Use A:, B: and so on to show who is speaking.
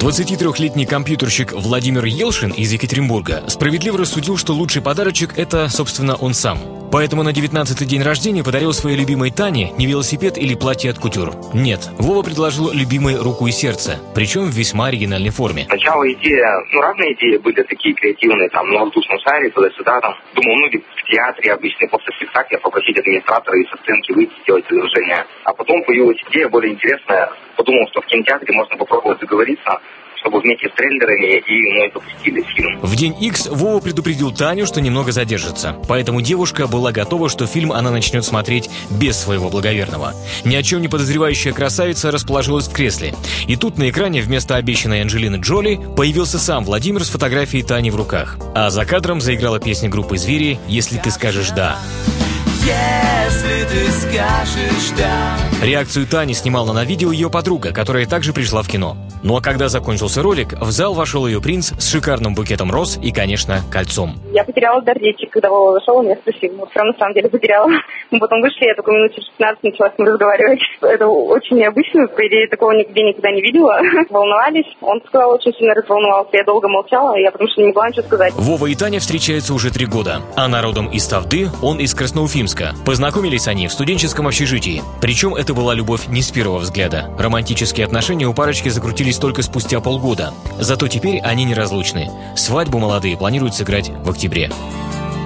A: 23-летний компьютерщик Владимир Елшин из Екатеринбурга справедливо рассудил, что лучший подарочек – это, собственно, он сам. Поэтому на 19-й день рождения подарил своей любимой Тане не велосипед или платье от кутюр. Нет, Вова предложил любимой руку и сердце, причем в весьма оригинальной форме.
B: Сначала идея, ну разные идеи были такие креативные, там, на воздушном шаре, туда-сюда, там. Думал, ну, в театре обычно после спектакля администратора и со сценки выйти, сделать предложение. А потом появилась идея более интересная. Подумал, что в кинотеатре можно попробовать договориться, чтобы вместе с трейлерами и мной запустили фильм.
A: В день X Вова предупредил Таню, что немного задержится. Поэтому девушка была готова, что фильм она начнет смотреть без своего благоверного. Ни о чем не подозревающая красавица расположилась в кресле. И тут на экране вместо обещанной Анджелины Джоли появился сам Владимир с фотографией Тани в руках. А за кадром заиграла песня группы «Звери» «Если ты скажешь да». Если ты скажешь да. Реакцию Тани снимала на видео ее подруга, которая также пришла в кино. Ну а когда закончился ролик, в зал вошел ее принц с шикарным букетом роз и, конечно, кольцом.
C: Я потеряла дар речи, когда вошел, он меня спросил. Вот прям на самом деле потеряла. Мы потом вышли, я только минут через 15 начала с ним разговаривать. Это очень необычно, по идее, такого нигде никогда не видела. Волновались. Он сказал, очень сильно разволновался. Я долго молчала, я потому что не могла ничего сказать.
A: Вова и Таня встречаются уже три года. Она родом из Тавды, он из Красноуфимска. Познакомились они в студенческом общежитии. Причем это была любовь не с первого взгляда. Романтические отношения у парочки закрутились только спустя полгода. Зато теперь они неразлучны. Свадьбу молодые планируют сыграть в октябре.